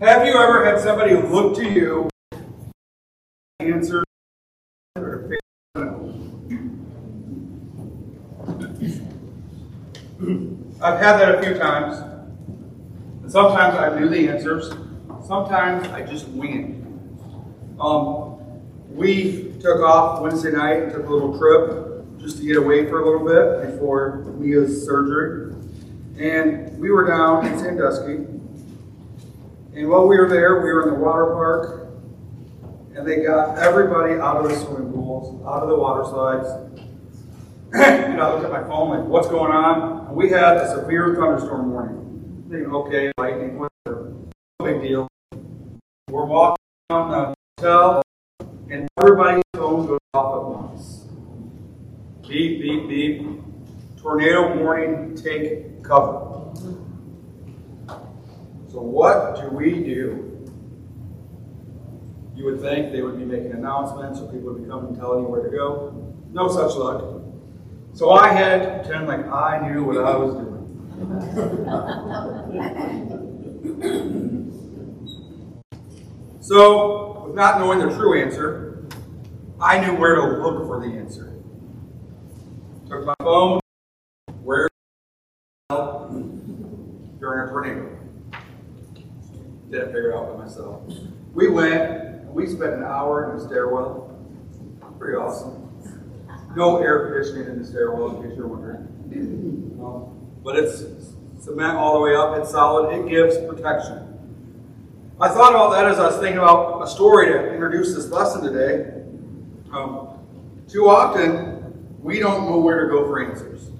Have you ever had somebody look to you, answer, or? I've had that a few times. Sometimes I knew the answers. Sometimes I just wing it. Um, we took off Wednesday night and took a little trip just to get away for a little bit before Mia's surgery. And we were down in Sandusky. And while we were there, we were in the water park. And they got everybody out of the swimming pools, out of the water slides. and I looked at my phone, like, what's going on? And we had a severe thunderstorm warning. Thinking, okay, lightning, whatever. No big deal. We're walking down the hotel, and everybody's phone goes off at once. Beep, beep, beep. Tornado warning, take cover. So what do we do? You would think they would be making announcements or people would be coming and telling you where to go. No such luck. So I had to pretend like I knew what I was doing. so, with not knowing the true answer, I knew where to look for the answer. Took my phone, where during a tornado. Figure it out by myself. We went, we spent an hour in the stairwell. Pretty awesome. No air conditioning in the stairwell, in case you're wondering. Um, but it's cement all the way up. It's solid. It gives protection. I thought about that as I was thinking about a story to introduce this lesson today. Um, too often, we don't know where to go for answers.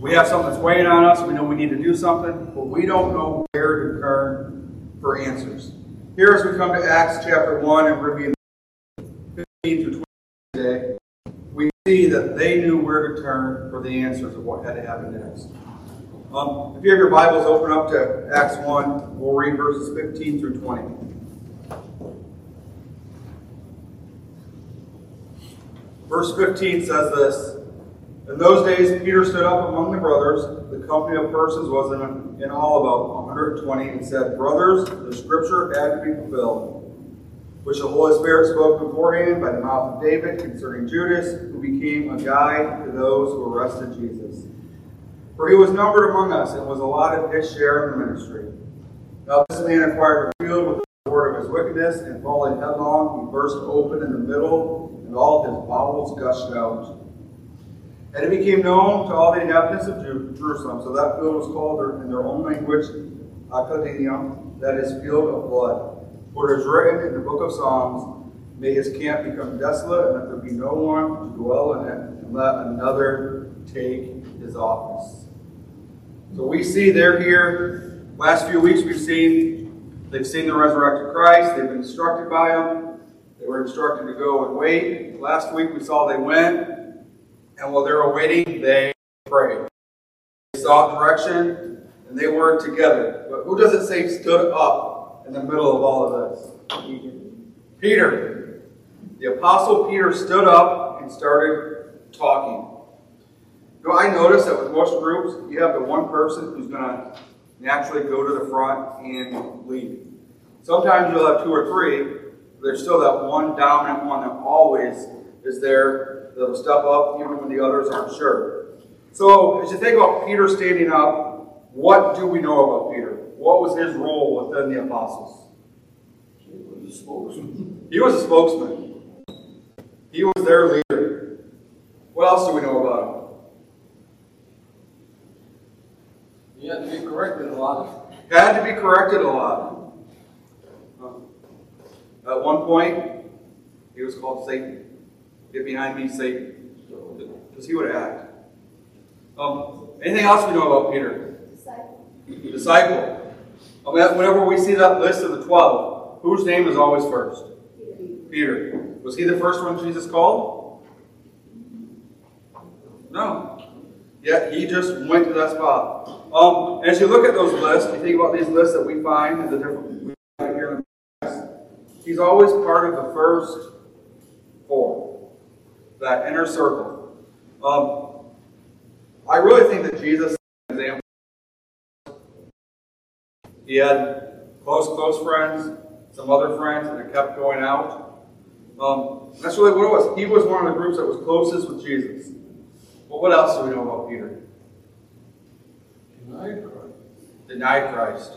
We have something that's weighing on us. We know we need to do something, but we don't know where to turn for answers. Here, as we come to Acts chapter 1 and being 15 through 20 today, we see that they knew where to turn for the answers of what had to happen next. Um, if you have your Bibles, open up to Acts 1. We'll read verses 15 through 20. Verse 15 says this In those days, Peter stood up among the brothers. The company of persons was in, in all about 120 and said, Brothers, the scripture had to be fulfilled which the Holy Spirit spoke beforehand by the mouth of David concerning Judas, who became a guide to those who arrested Jesus. For he was numbered among us and was allotted his share in the ministry. Now this man acquired a field with the word of his wickedness, and falling headlong, he burst open in the middle, and all his bowels gushed out. And it became known to all the inhabitants of Jerusalem, so that field was called in their own language Akeldama, that is, field of blood. For it is written in the book of Psalms, May his camp become desolate, and let there be no one to dwell in it, and let another take his office. So we see they're here. Last few weeks we've seen they've seen the resurrected Christ, they've been instructed by him, they were instructed to go and wait. Last week we saw they went, and while they were waiting, they prayed. They sought direction, and they were together. But who does it say stood up in the middle of all of this? Peter. The Apostle Peter stood up and started talking. You know, I notice that with most groups, you have the one person who's going to naturally go to the front and lead. Sometimes you'll have two or three, there's still that one dominant one that always is there that'll step up even when the others aren't sure. So, as you think about Peter standing up, what do we know about Peter? What was his role within the apostles? He was a spokesman. He was a spokesman. He was their leader. What else do we know about him? He had to be corrected a lot. Had to be corrected a lot. At one point, he was called Satan. Get behind me, Satan. Because he would act. Um, anything else we know about Peter? Disciple. Disciple. Um, whenever we see that list of the 12, whose name is always first? Peter. Was he the first one Jesus called? No. Yeah, he just went to that spot. Um, as you look at those lists, you think about these lists that we find in the different we here in the text, he's always part of the first that inner circle. Um, I really think that Jesus is an example. He had close, close friends, some other friends, and it kept going out. Um, that's really what it was. He was one of the groups that was closest with Jesus. But what else do we know about Peter? Denied Christ. Denied Christ.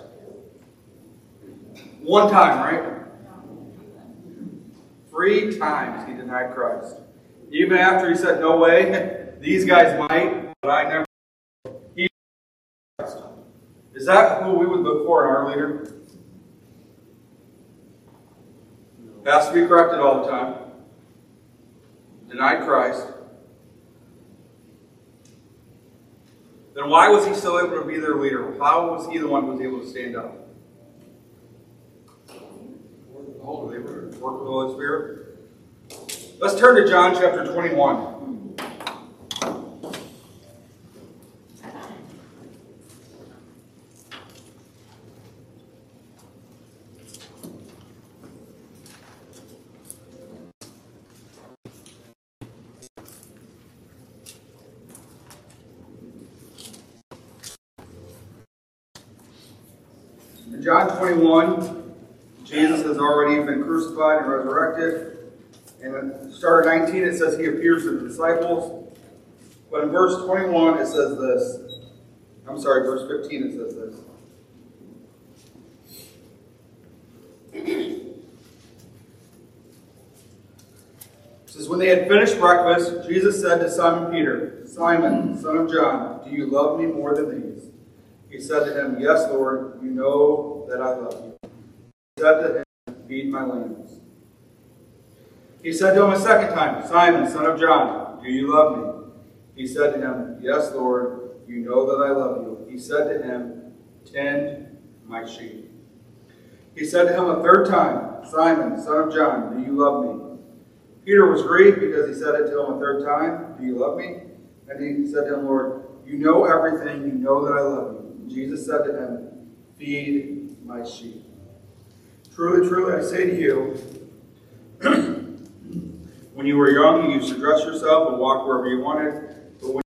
One time, right? Three times he denied Christ. Even after he said, No way, these guys might, but I never. He Is that who we would look for in our leader? Has to be corrected all the time. Denied Christ. Then why was he still able to be their leader? How was he the one who was able to stand up? Work Holy Spirit. Let's turn to John chapter 21. In John 21, Jesus has already been crucified and resurrected. And in start of 19, it says he appears to the disciples. But in verse 21, it says this. I'm sorry, verse 15, it says this. It says, When they had finished breakfast, Jesus said to Simon Peter, Simon, son of John, do you love me more than these? He said to him, Yes, Lord, you know that I love you. He said to him, Feed my lambs. He said to him a second time, Simon, son of John, do you love me? He said to him, Yes, Lord, you know that I love you. He said to him, Tend my sheep. He said to him a third time, Simon, son of John, do you love me? Peter was grieved because he said it to him a third time, Do you love me? And he said to him, Lord, you know everything, you know that I love you. And Jesus said to him, Feed my sheep. Truly, truly, I say to you, when you were young, you used to dress yourself and walk wherever you wanted, but when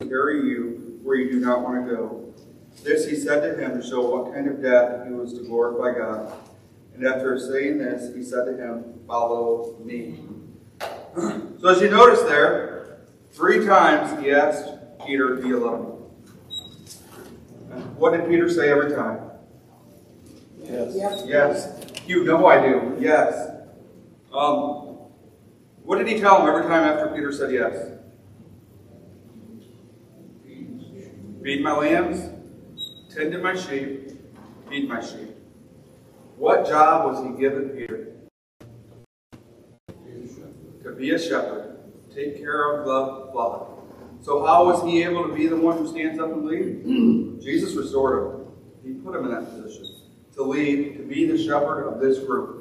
I carry you where you do not want to go. This he said to him to show what kind of death he was to glorify God. And after saying this, he said to him, Follow me. So as you notice there, three times he asked Peter, to you me? And What did Peter say every time? Yes. Yes. You know I do. Yes. Um, what did he tell him every time after Peter said yes? Feed my lambs, tend to my sheep, feed my sheep. What job was he given Peter? To be a shepherd, take care of the flock. So how was he able to be the one who stands up and lead? Jesus restored him. He put him in that position to lead, to be the shepherd of this group.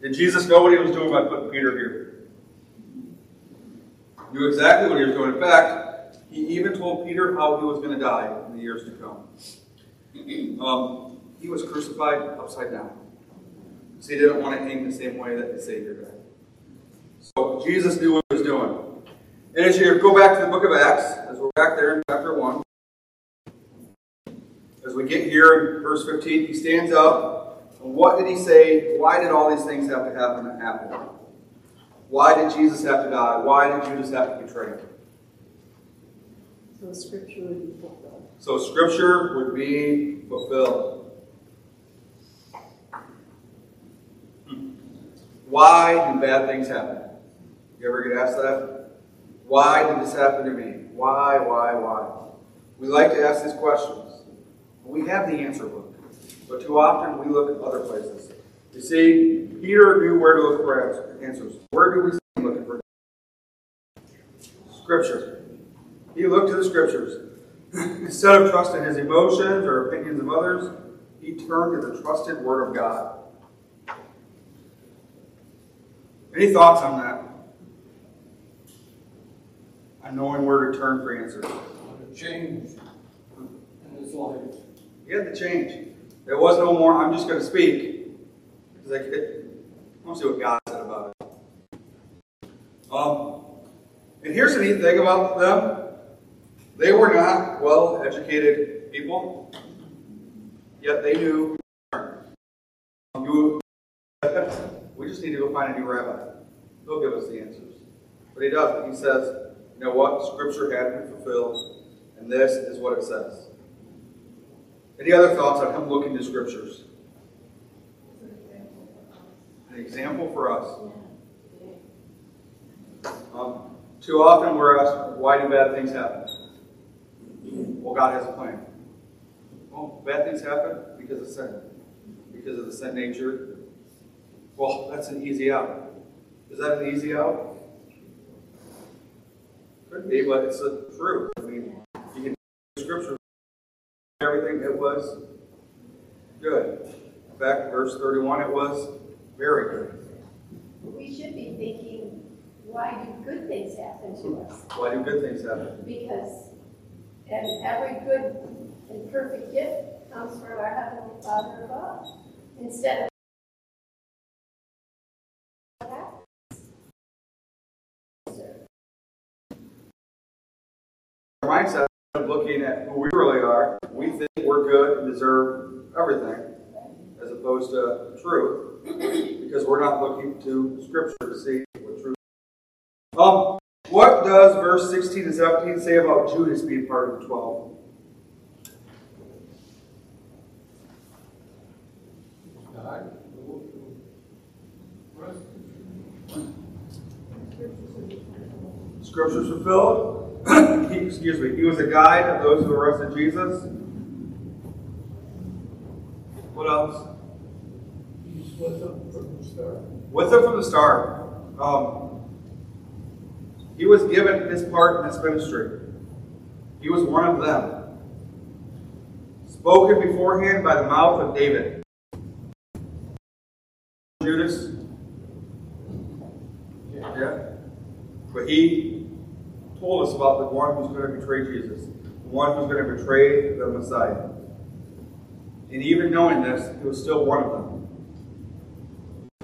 Did Jesus know what he was doing by putting Peter here? Knew exactly what he was doing. In fact, he even told Peter how he was going to die in the years to come. Um, he was crucified upside down. So he didn't want to hang the same way that the Savior died. So Jesus knew what he was doing. And as you go back to the book of Acts, as we're back there in chapter 1, as we get here in verse 15, he stands up. And what did he say? Why did all these things have to happen that happened? Why did Jesus have to die? Why did Judas have to betray him? So scripture would be fulfilled. So scripture would be fulfilled. Why do bad things happen? You ever get asked that? Why did this happen to me? Why, why, why? We like to ask this questions. We have the answer book, but too often we look at other places. You see, Peter knew where to look for answers. Where do we see looking for Scripture. He looked to the Scriptures. Instead of trusting his emotions or opinions of others, he turned to the trusted Word of God. Any thoughts on that? On knowing where to turn for answers. Change in his life. He had to change. There was no more, I'm just going to speak. Because I, I want to see what God said about it. Um, and here's the neat thing about them. They were not well educated people, yet they knew we just need to go find a new rabbi. He'll give us the answers. But he doesn't. He says, you know what? Scripture had been fulfilled, and this is what it says. Any other thoughts on him looking to scriptures? An example for us. Um, too often we're asked, why do bad things happen? Well, God has a plan. Well, bad things happen because of sin, because of the sin nature. Well, that's an easy out. Is that an easy out? Could be, but it's the was good. In fact, verse 31, it was very good. We should be thinking, why do good things happen to us? Why do good things happen? Because, and every good and perfect gift comes from our Heavenly Father above. Instead of mindset looking at who we really are, we think we're good and deserve everything, as opposed to the truth, because we're not looking to Scripture to see what truth is. Um, what does verse 16 and 17 say about Judas being part of the 12? died. Rest. Scripture's fulfilled. He, excuse me. He was a guide of those who arrested Jesus. What else? He's with them from the start. With him from the start. Um, he was given his part in this ministry. He was one of them. Spoken beforehand by the mouth of David. Judas? Yeah. But he told us about the one who's going to betray Jesus, the one who's going to betray the Messiah. And even knowing this, he was still one of them.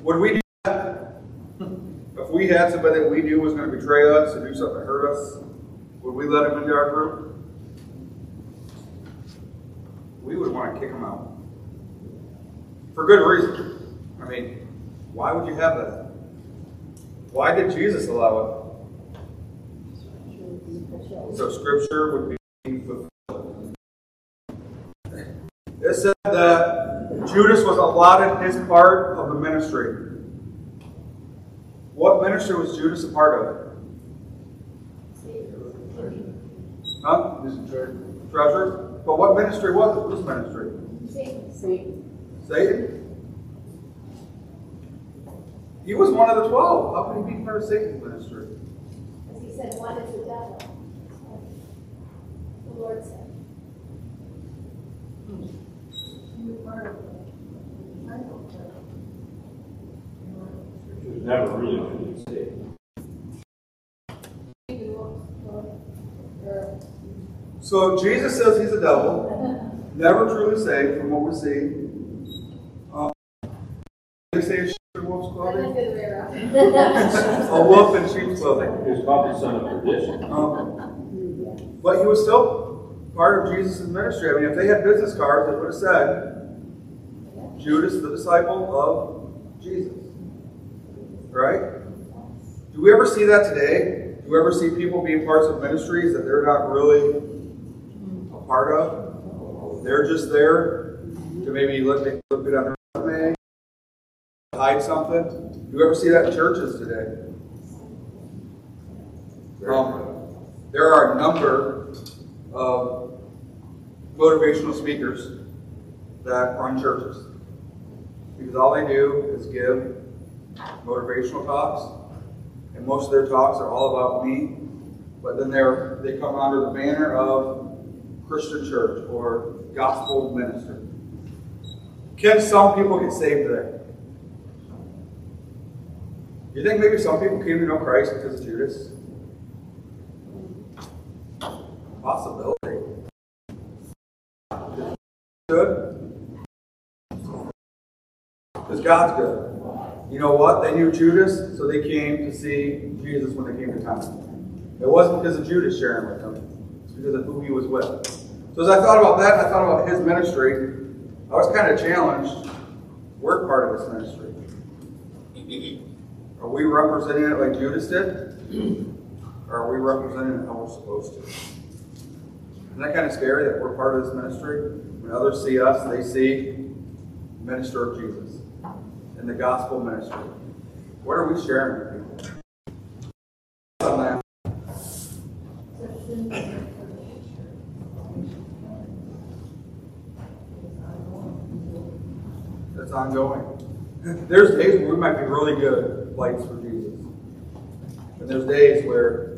Would we do that? If we had somebody that we knew was going to betray us or do something to hurt us, would we let him into our group? We would want to kick him out. For good reason. I mean, why would you have that? Why did Jesus allow it? So scripture would be fulfilled. It said that Judas was allotted his part of the ministry. What ministry was Judas a part of? Huh? Treasure? But what ministry was it? Whose ministry? Satan. Satan? He was one of the twelve. How could he be part of Satan's ministry? As he said, one is the devil. The Lord said. It was never really truly saved. So Jesus says he's a devil, never truly saved from what we see. Um, they say a sheep in wolf's clothing? then the way around. A wolf in sheep's clothing. He was called the son of perdition. Um, but he was still part of Jesus' ministry. I mean, if they had business cards, it would have said, Judas, the disciple of Jesus. Right? Do we ever see that today? Do we ever see people being parts of ministries that they're not really a part of? They're just there to maybe look, look good on their resume, hide something. Do you ever see that in churches today? Um, there are a number of motivational speakers that run churches because all they do is give motivational talks, and most of their talks are all about me. But then they're they come under the banner of Christian church or gospel ministry. Can some people get saved there? You think maybe some people came to know Christ because of Judas? Possibility. Good. Because God's good. You know what? They knew Judas, so they came to see Jesus when they came to town. It wasn't because of Judas sharing with them. It's because of who he was with. So as I thought about that, I thought about his ministry, I was kind of challenged. We're part of this ministry. Are we representing it like Judas did? Or are we representing it how we're supposed to? Isn't that kind of scary that we're part of this ministry? When others see us, they see minister of Jesus and the gospel ministry. What are we sharing with people? That's ongoing. There's days where we might be really good lights for Jesus. And there's days where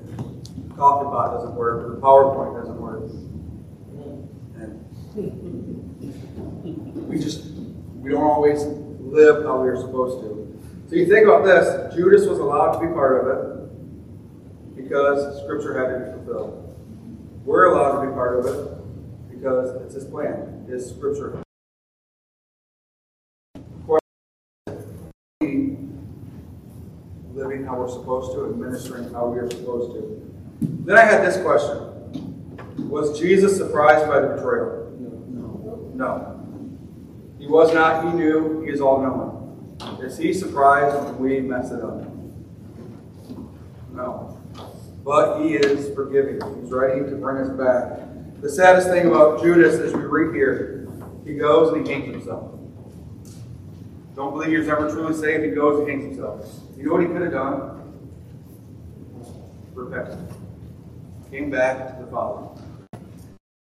coffee pot doesn't work, or the PowerPoint doesn't work. And we just, we don't always live how we are supposed to. So you think about this, Judas was allowed to be part of it because Scripture had to be fulfilled. We're allowed to be part of it because it's His plan, His Scripture. Living how we're supposed to, administering how we are supposed to. Then I had this question Was Jesus surprised by the betrayal? No. No. He was not, he knew, he is all knowing. Is he surprised when we mess it up? No. But he is forgiving. He's ready to bring us back. The saddest thing about Judas, as we read here, he goes and he hangs himself. Don't believe he was ever truly saved. He goes and hangs himself. You know what he could have done? Repent. Came back to the Father.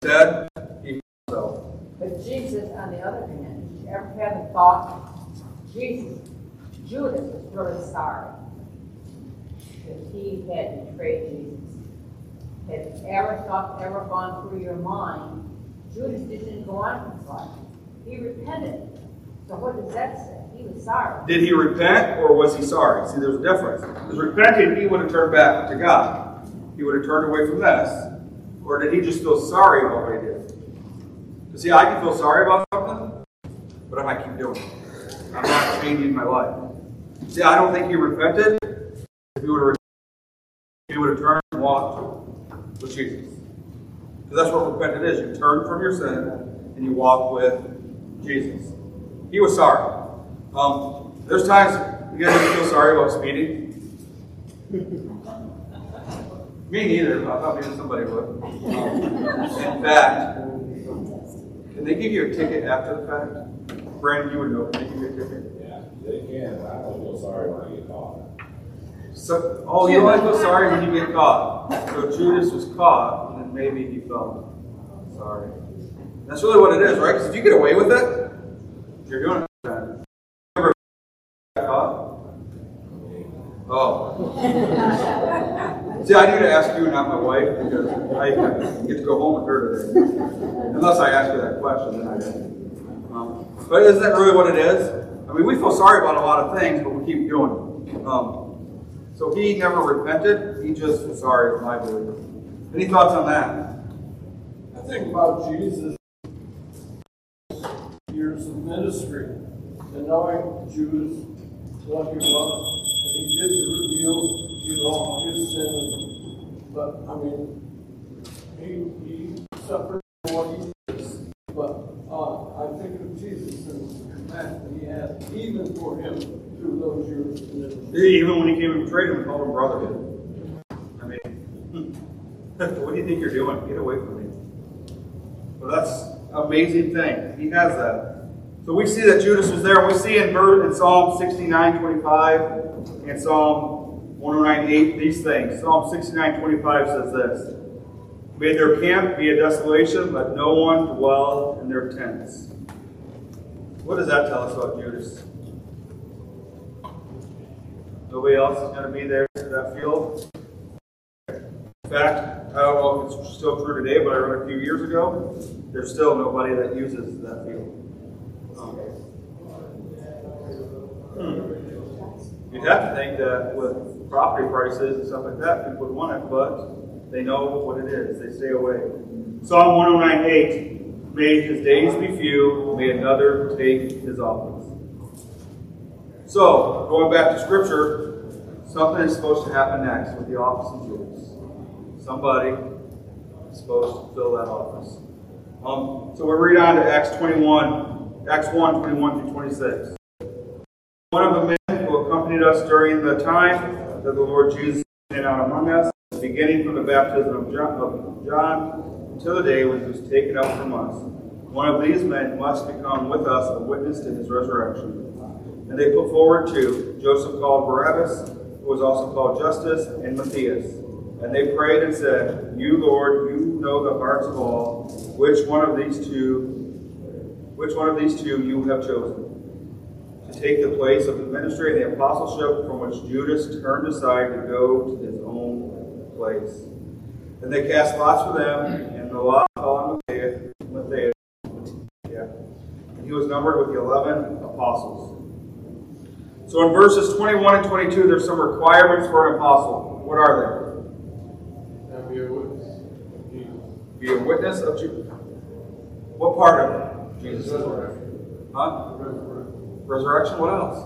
Instead, he himself. But Jesus, on the other hand, did you ever have a thought, Jesus, Judas was really sorry that he had betrayed Jesus. Had ever thought, ever gone through your mind, Judas didn't go on his life. He repented. So what does that say? He was sorry. Did he repent or was he sorry? See, there's a difference. Because repenting, he would have turned back to God. He would have turned away from this. Or did he just feel sorry about what he did? Because see, I can feel sorry about something, but I might keep doing it. I'm not changing my life. See, I don't think he repented. If he would have he would have turned and walked with Jesus. Because that's what repentant is. You turn from your sin and you walk with Jesus. He was sorry. Um, there's times you guys feel sorry about speeding. Me neither. but I thought maybe somebody would. Um, in fact, can they give you a ticket after the fact? Brandon, you would know. Can they give you a ticket? Yeah, they can, I don't feel sorry when I get caught. So, oh, you only feel sorry when you get caught. So Judas was caught, and then maybe he felt sorry. That's really what it is, right? Because if you get away with it, you're doing it. Ever got caught? Oh. See, I need to ask you, not my wife, because I get to go home with her today. Unless I ask her that question, then I don't. Um, but isn't that really what it is? I mean, we feel sorry about a lot of things, but we keep doing it. Um, so he never repented. He just was sorry, is my belief. Any thoughts on that? I think about Jesus' years of ministry and knowing Judas, what he was, and he did reveal, you know, all his sin. But I mean, he he suffered for what he did. But uh, I think of Jesus and the compassion he had, even for him through those years. Even when he came and betrayed him, called him brother. I mean, what do you think you're doing? Get away from me. Well, that's amazing thing. He has that. So we see that Judas was there. We see in, in Psalm 69, 25 and Psalm 109.8 these things. Psalm 69.25 says this. May their camp be a desolation, let no one dwell in their tents. What does that tell us about Judas? Nobody else is going to be there in that field. In fact, I don't know if it's still true today, but I read a few years ago, there's still nobody that uses that field. Have to think that with property prices and stuff like that, people would want it, but they know what it is. They stay away. Psalm 109:8. May his days be few, may another take his office. So, going back to Scripture, something is supposed to happen next with the office of Judas. Somebody is supposed to fill that office. Um, so we read on to Acts 21, Acts 1, 21 through 26. One of the men accompanied us during the time that the Lord Jesus came out among us, beginning from the baptism of John, of John until the day when he was taken up from us. One of these men must become with us a witness to his resurrection. And they put forward two, Joseph called Barsabbas, who was also called Justus, and Matthias. And they prayed and said, You, Lord, you know the hearts of all. Which one of these two, which one of these two you have chosen? To take the place of the ministry and the apostleship from which Judas turned aside to go to his own place. And they cast lots for them, and the lot fell on Matthias. And he was numbered with the eleven apostles. So in verses 21 and 22, there's some requirements for an apostle. What are And be a witness. Jesus. they? Be a witness of Jesus. What part of it? Jesus' Resurrection. Huh? Resurrection. What else?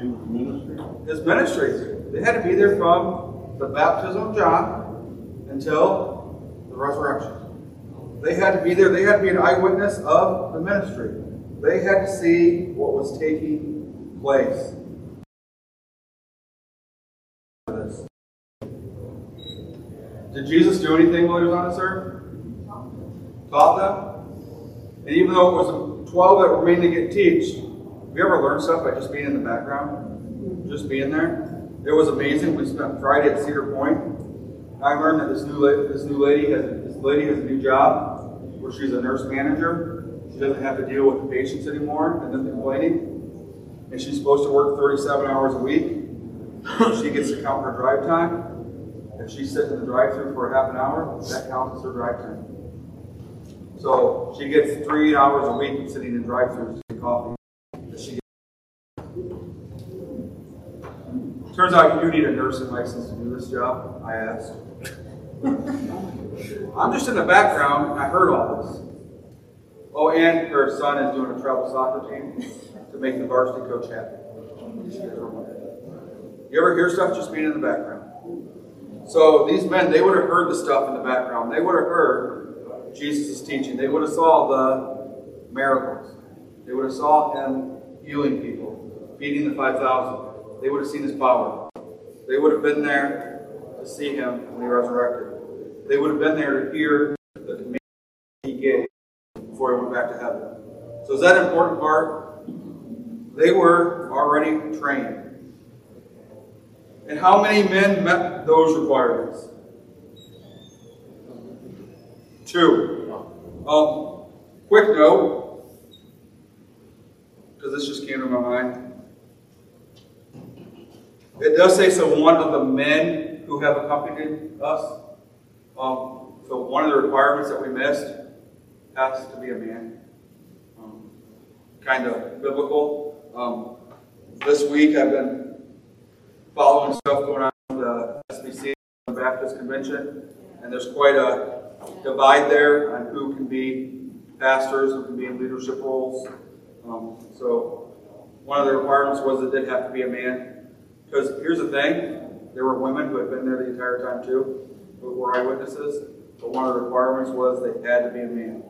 In ministry? His ministry. They had to be there from the baptism of John until the resurrection. They had to be there. They had to be an eyewitness of the ministry. They had to see what was taking place. Did Jesus do anything while he was on this earth? Taught them? And even though it was the 12 that were mainly get teach, you ever learned stuff by just being in the background? Just being there? It was amazing. We spent Friday at Cedar Point. I learned that this new lady, this new lady has this lady has a new job where she's a nurse manager. She doesn't have to deal with the patients anymore and them complaining. And she's supposed to work 37 hours a week. She gets to count her drive time. If she's sitting in the drive-through for half an hour, that counts as her drive time. So she gets three hours a week sitting in drive-throughs to coffee. She Turns out you do need a nursing license to do this job, I asked. I'm just in the background, I heard all this. Oh, and her son is doing a travel soccer team to make the varsity coach happy. You ever hear stuff just being in the background? So these men, they would have heard the stuff in the background. They would have heard Jesus' teaching. They would have saw the miracles. They would have saw him healing people, feeding the 5,000. They would have seen his power. They would have been there to see him when he resurrected. They would have been there to hear the command he gave before he went back to heaven. So is that an important part? They were already trained. And how many men met those requirements? Two. Um, quick note, because this just came to my mind. It does say so one of the men who have accompanied us. Um, so one of the requirements that we missed has to be a man. Um, kind of biblical. Um, this week I've been following stuff going on with the SBC, the Baptist Convention, and there's quite a divide there on who can be pastors, who can be in leadership roles. Um, so one of the requirements was it did have to be a man. Because here's the thing, there were women who had been there the entire time too, who were eyewitnesses, but one of the requirements was they had to be a man.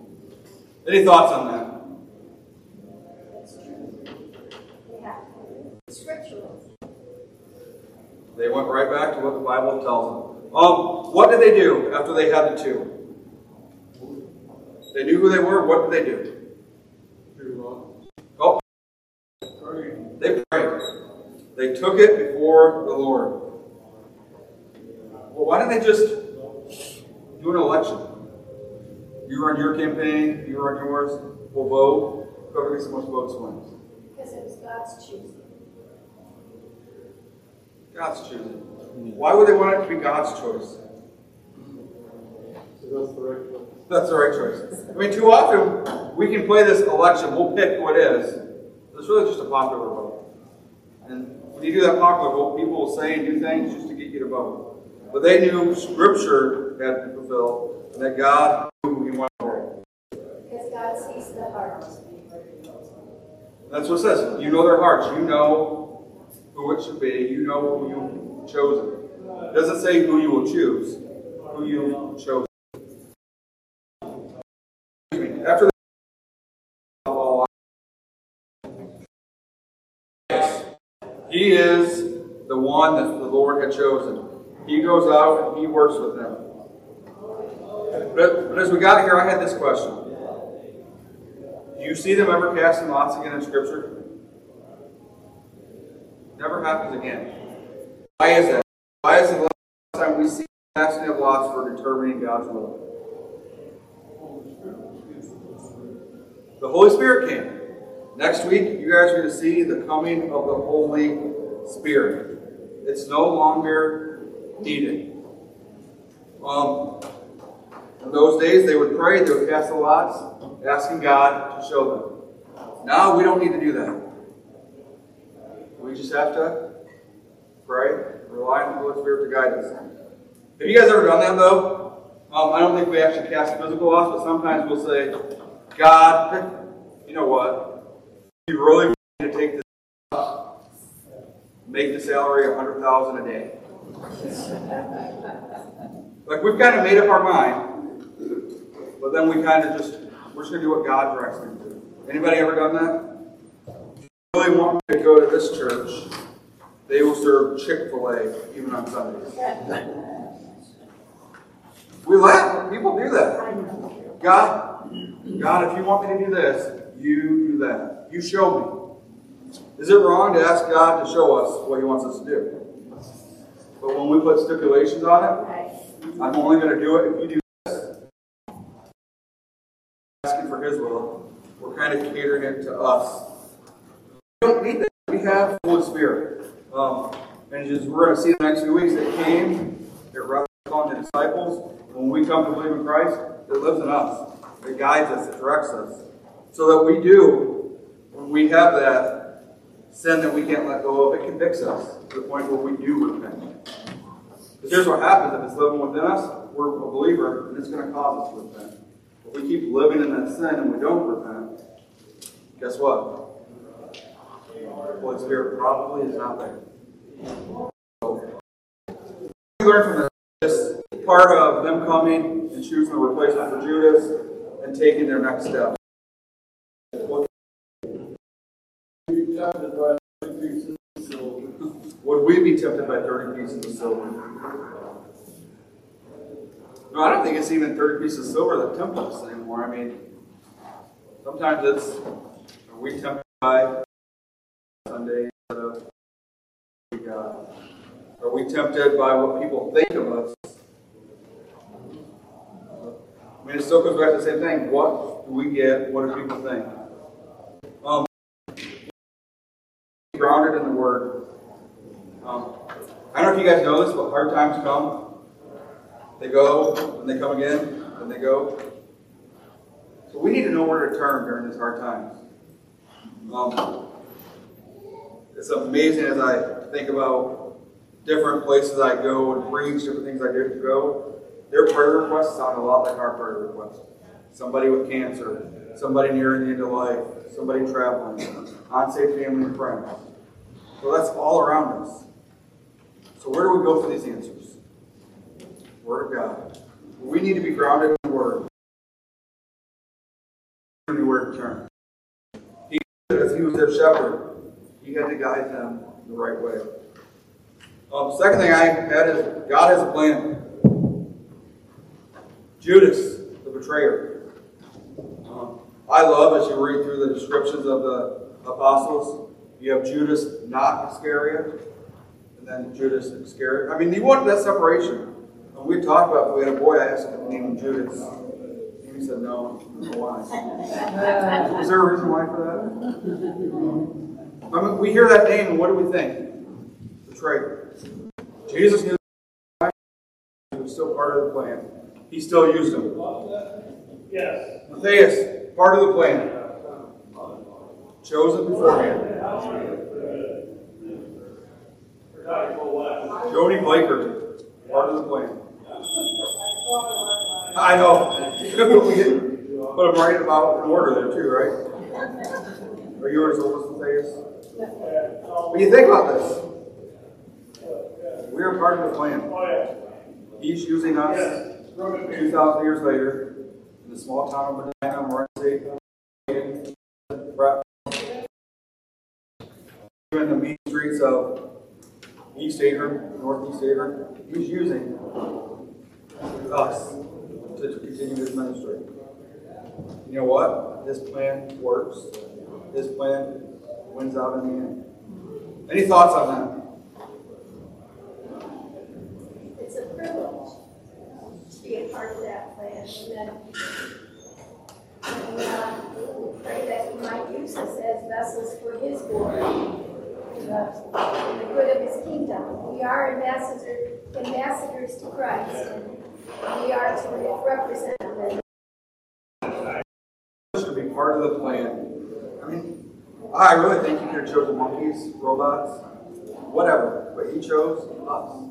Any thoughts on that? Yeah. Scriptural. They went right back to what the Bible tells them. Um, what did they do after they had the two? They knew who they were. What did they do? Oh, they prayed. They took it before the Lord. Well, why didn't they just do an election? You run your campaign, you run yours, we'll vote. Whoever gets the most votes wins. Because it was God's choosing. God's choosing. Why would they want it to be God's choice? So that's the right one. That's the right choice. I mean, too often we can play this election. We'll pick who it is. It's really just a popular vote. And when you do that popular vote, people will say and do things just to get you to vote. But they knew Scripture had to be fulfilled, and that God knew who He wanted. Because God sees the heart. That's what it says. You know their hearts. You know who it should be. You know who you've chosen. It doesn't say who you will choose. who you chose. After he is the one that the Lord had chosen. He goes out and he works with them. But, but as we got here, I had this question. Do you see them ever casting lots again in Scripture? Never happens again. Why is that? Why is it the last time we see casting of lots for determining God's will? The Holy Spirit came. Next week, you guys are going to see the coming of the Holy Spirit. It's no longer needed. Um, in those days, they would pray, they would cast the lots, asking God to show them. Now we don't need to do that. We just have to pray, rely on the Holy Spirit to guide us. Have you guys ever done that though? Um, I don't think we actually cast physical lots, but sometimes we'll say, God, you know what? You really want me to take this up, make the salary a hundred thousand a day. Like we've kind of made up our mind, but then we kind of just we're just gonna do what God directs me to do. Anybody ever done that? If you really want me to go to this church, they will serve Chick-fil-A even on Sundays. We when people do that. God, God, if you want me to do this, you do that. You show me. Is it wrong to ask God to show us what He wants us to do? But when we put stipulations on it, I'm only going to do it if you do this. Asking for His will, we're kind of catering it to us. We don't need that. We have the Holy Spirit. Um, and just we're going to see the next few weeks. It came, it rested on the disciples. When we come to believe in Christ, it lives in us. It guides us, it directs us. So that we do, when we have that sin that we can't let go of, it convicts us to the point where we do repent. Because here's what happens if it's living within us, we're a believer, and it's going to cause us to repent. If we keep living in that sin and we don't repent, guess what? The Holy Spirit probably is not there. So, we learn from this part of them coming and choosing the replacement for Judas and taking their next step. Of. Would we be tempted by 30 pieces of silver? No, I don't think it's even 30 pieces of silver that tempt us anymore. I mean, sometimes it's, are we tempted by Sunday? Uh, we got- are we tempted by what people think of us? I mean, it still goes back to the same thing. What do we get? What do people think? Um, grounded in the Word. Um, I don't know if you guys know this, but hard times come. They go, and they come again, and they go. So we need to know where to turn during these hard times. Um, it's amazing as I think about different places I go and preach, different things I do to go. Their prayer requests sound a lot like our prayer requests. Somebody with cancer, somebody nearing the end of life, somebody traveling, unsafe family and friends. So that's all around us. So where do we go for these answers? Word of God. We need to be grounded in the Word. Anywhere turn. He, as he was their shepherd, he had to guide them the right way. Um, second thing I had is God has a plan. Judas, the betrayer. Um, I love as you read through the descriptions of the apostles, you have Judas not Iscariot, and then Judas Iscariot. I mean, you want that separation. When we talked about if we had a boy, I asked him to name him Judas. And he said no. I don't know why. Is there a reason why for that? I mean, we hear that name, and what do we think? Betrayed. Jesus knew he was still part of the plan. He still used them. Yes. Matthias, part of the plan. Chosen beforehand. Jody Blaker, part of the plan. I know. we get, put them right about in order there too, right? Are yours almost Matthias? When you think about this, we are part of the plan. He's using us two thousand years later in the small town of Medina, State. In the main streets of East Adrian, Northeast Adrian, he's using us to continue his ministry. You know what? This plan works. This plan wins out in the end. Any thoughts on that? It's a privilege be a part of that plan, and then, and, uh, pray that he might use us as vessels for his glory, the, and the good of his kingdom. We are ambassador, ambassadors to Christ, and we are to represent him, to be part of the plan. I mean, I really think he could have chosen monkeys, robots, whatever, but he chose us.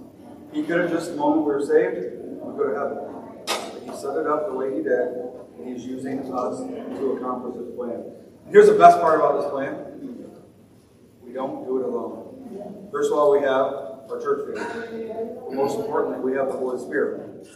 He could have just, the moment we were saved, go to heaven. But he set it up the way he did, and he's using us to accomplish his plan. And here's the best part about this plan. We don't do it alone. First of all, we have our church family. But Most importantly, we have the Holy Spirit.